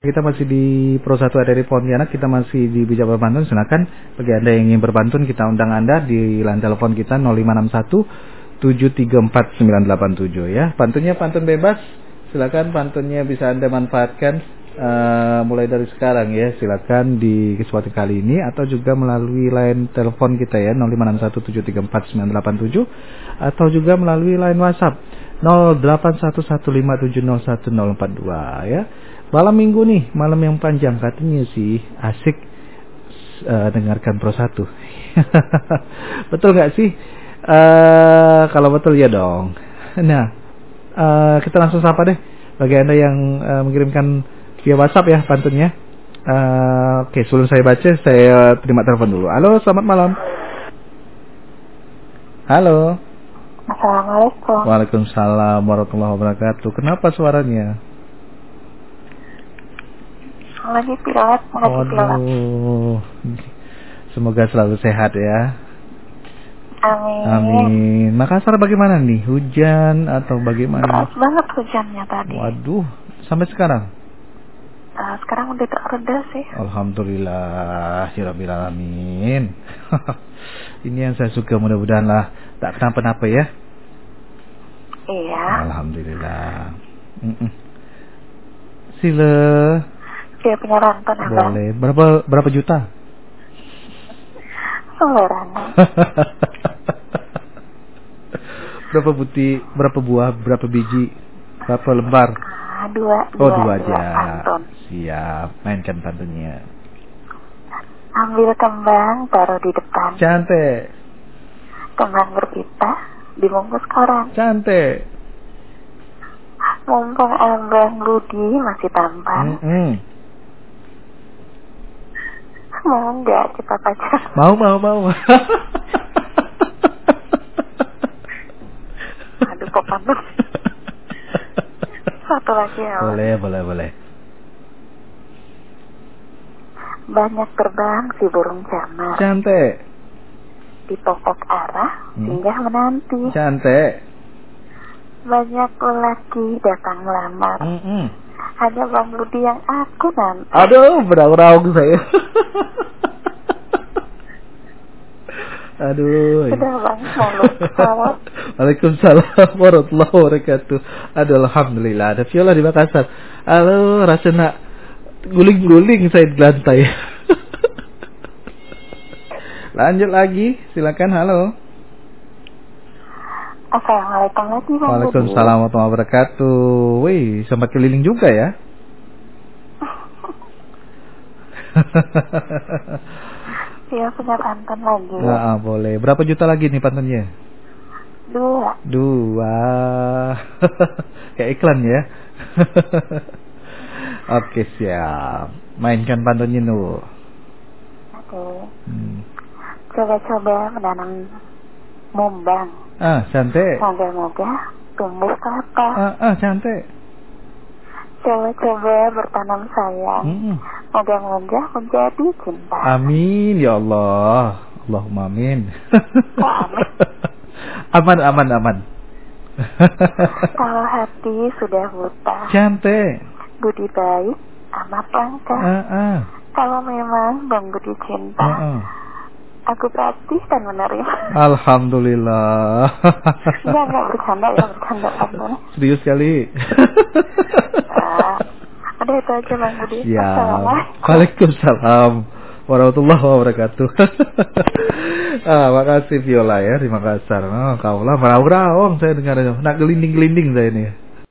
Kita masih di Pro 1 dari Pontianak, kita masih di Bijak Berbantun. Silakan bagi Anda yang ingin berbantun, kita undang Anda di line telepon kita 0561 734 987 ya. Pantunnya pantun bebas. Silakan pantunnya bisa Anda manfaatkan uh, mulai dari sekarang ya. Silakan di kesempatan kali ini atau juga melalui line telepon kita ya 0561 734 987 atau juga melalui line WhatsApp 0811570142 ya. Malam minggu nih, malam yang panjang katanya sih asik uh, dengarkan Pro 1. betul nggak sih? Uh, kalau betul ya dong. Nah, uh, kita langsung sapa deh bagi Anda yang uh, mengirimkan via WhatsApp ya pantunnya. Uh, Oke, okay, sebelum saya baca, saya terima telepon dulu. Halo, selamat malam. Halo. Assalamualaikum. Waalaikumsalam warahmatullahi wabarakatuh. Kenapa suaranya? Lagi pilek, lagi pilek. Semoga selalu sehat ya. Amin. Amin. Makassar bagaimana nih? Hujan atau bagaimana? Keras banget hujannya tadi. Waduh, sampai sekarang? Uh, sekarang udah reda sih. Alhamdulillah, Rabbil Alamin. Ini yang saya suka mudah-mudahan lah tak kenapa-napa ya. Iya. Alhamdulillah. Mm -mm. Sila. Dia punya rantun apa? Boleh. Berapa berapa juta? Sembaran. berapa putih, berapa buah, berapa biji, berapa lembar? Ah, dua. Oh, dua, dua aja. Pantun. Siap, mainkan pantunnya. Ambil kembang, taruh di depan. Cantik. Kembang berpita, dibungkus koran. Cantik. Mumpung abang Budi masih tampan. Mm -hmm. Mau nggak kita pacar? Mau, mau, mau. Aduh, kok panas. Satu lagi ya. Boleh, boleh, boleh. Banyak terbang si burung camar. Cantik. Di pokok arah, hmm. singgah menanti. Cantik. Banyak lelaki datang melamar. Mm -mm hanya Bang Budi yang aku nanti. Aduh, berang-raung saya. Aduh. Sudah bang, Waalaikumsalam warahmatullahi wabarakatuh. Aduh, alhamdulillah ada Viola di Makassar. Halo, rasa nak guling-guling saya di lantai. Lanjut lagi, silakan. Halo. Assalamualaikum lagi Bang Waalaikumsalam warahmatullahi wabarakatuh. Wih, sempat keliling juga ya? Iya punya pantun lagi. Nah, boleh. Berapa juta lagi nih pantunnya? Dua. Dua. Kayak iklan ya. Oke siap. Mainkan pantunnya dulu. Oke. Hmm. Coba-coba menanam mumbang. Ah, cantik. Moga-moga tumbuh kelapa. Ah, ah, cantik. Coba-coba bertanam sayang. Hmm. Moga-moga menjadi cinta. Amin ya Allah. Allahumma amin. Oh, amin. aman, aman, aman. Kalau hati sudah buta. Cantik. Budi baik, amat langka. Ah, ah. Kalau memang Bang Budi cinta. Ah, ah. Aku praktis dan menerima. Alhamdulillah. Enggak, enggak bercanda ya, bercanda pantun. Serius sekali. uh, ada itu aja Bang Budi. Ya. Waalaikumsalam warahmatullahi wabarakatuh. ah, makasih Viola ya di Makassar. Oh, kaulah merau-raung saya dengar Nak gelinding-gelinding saya ini.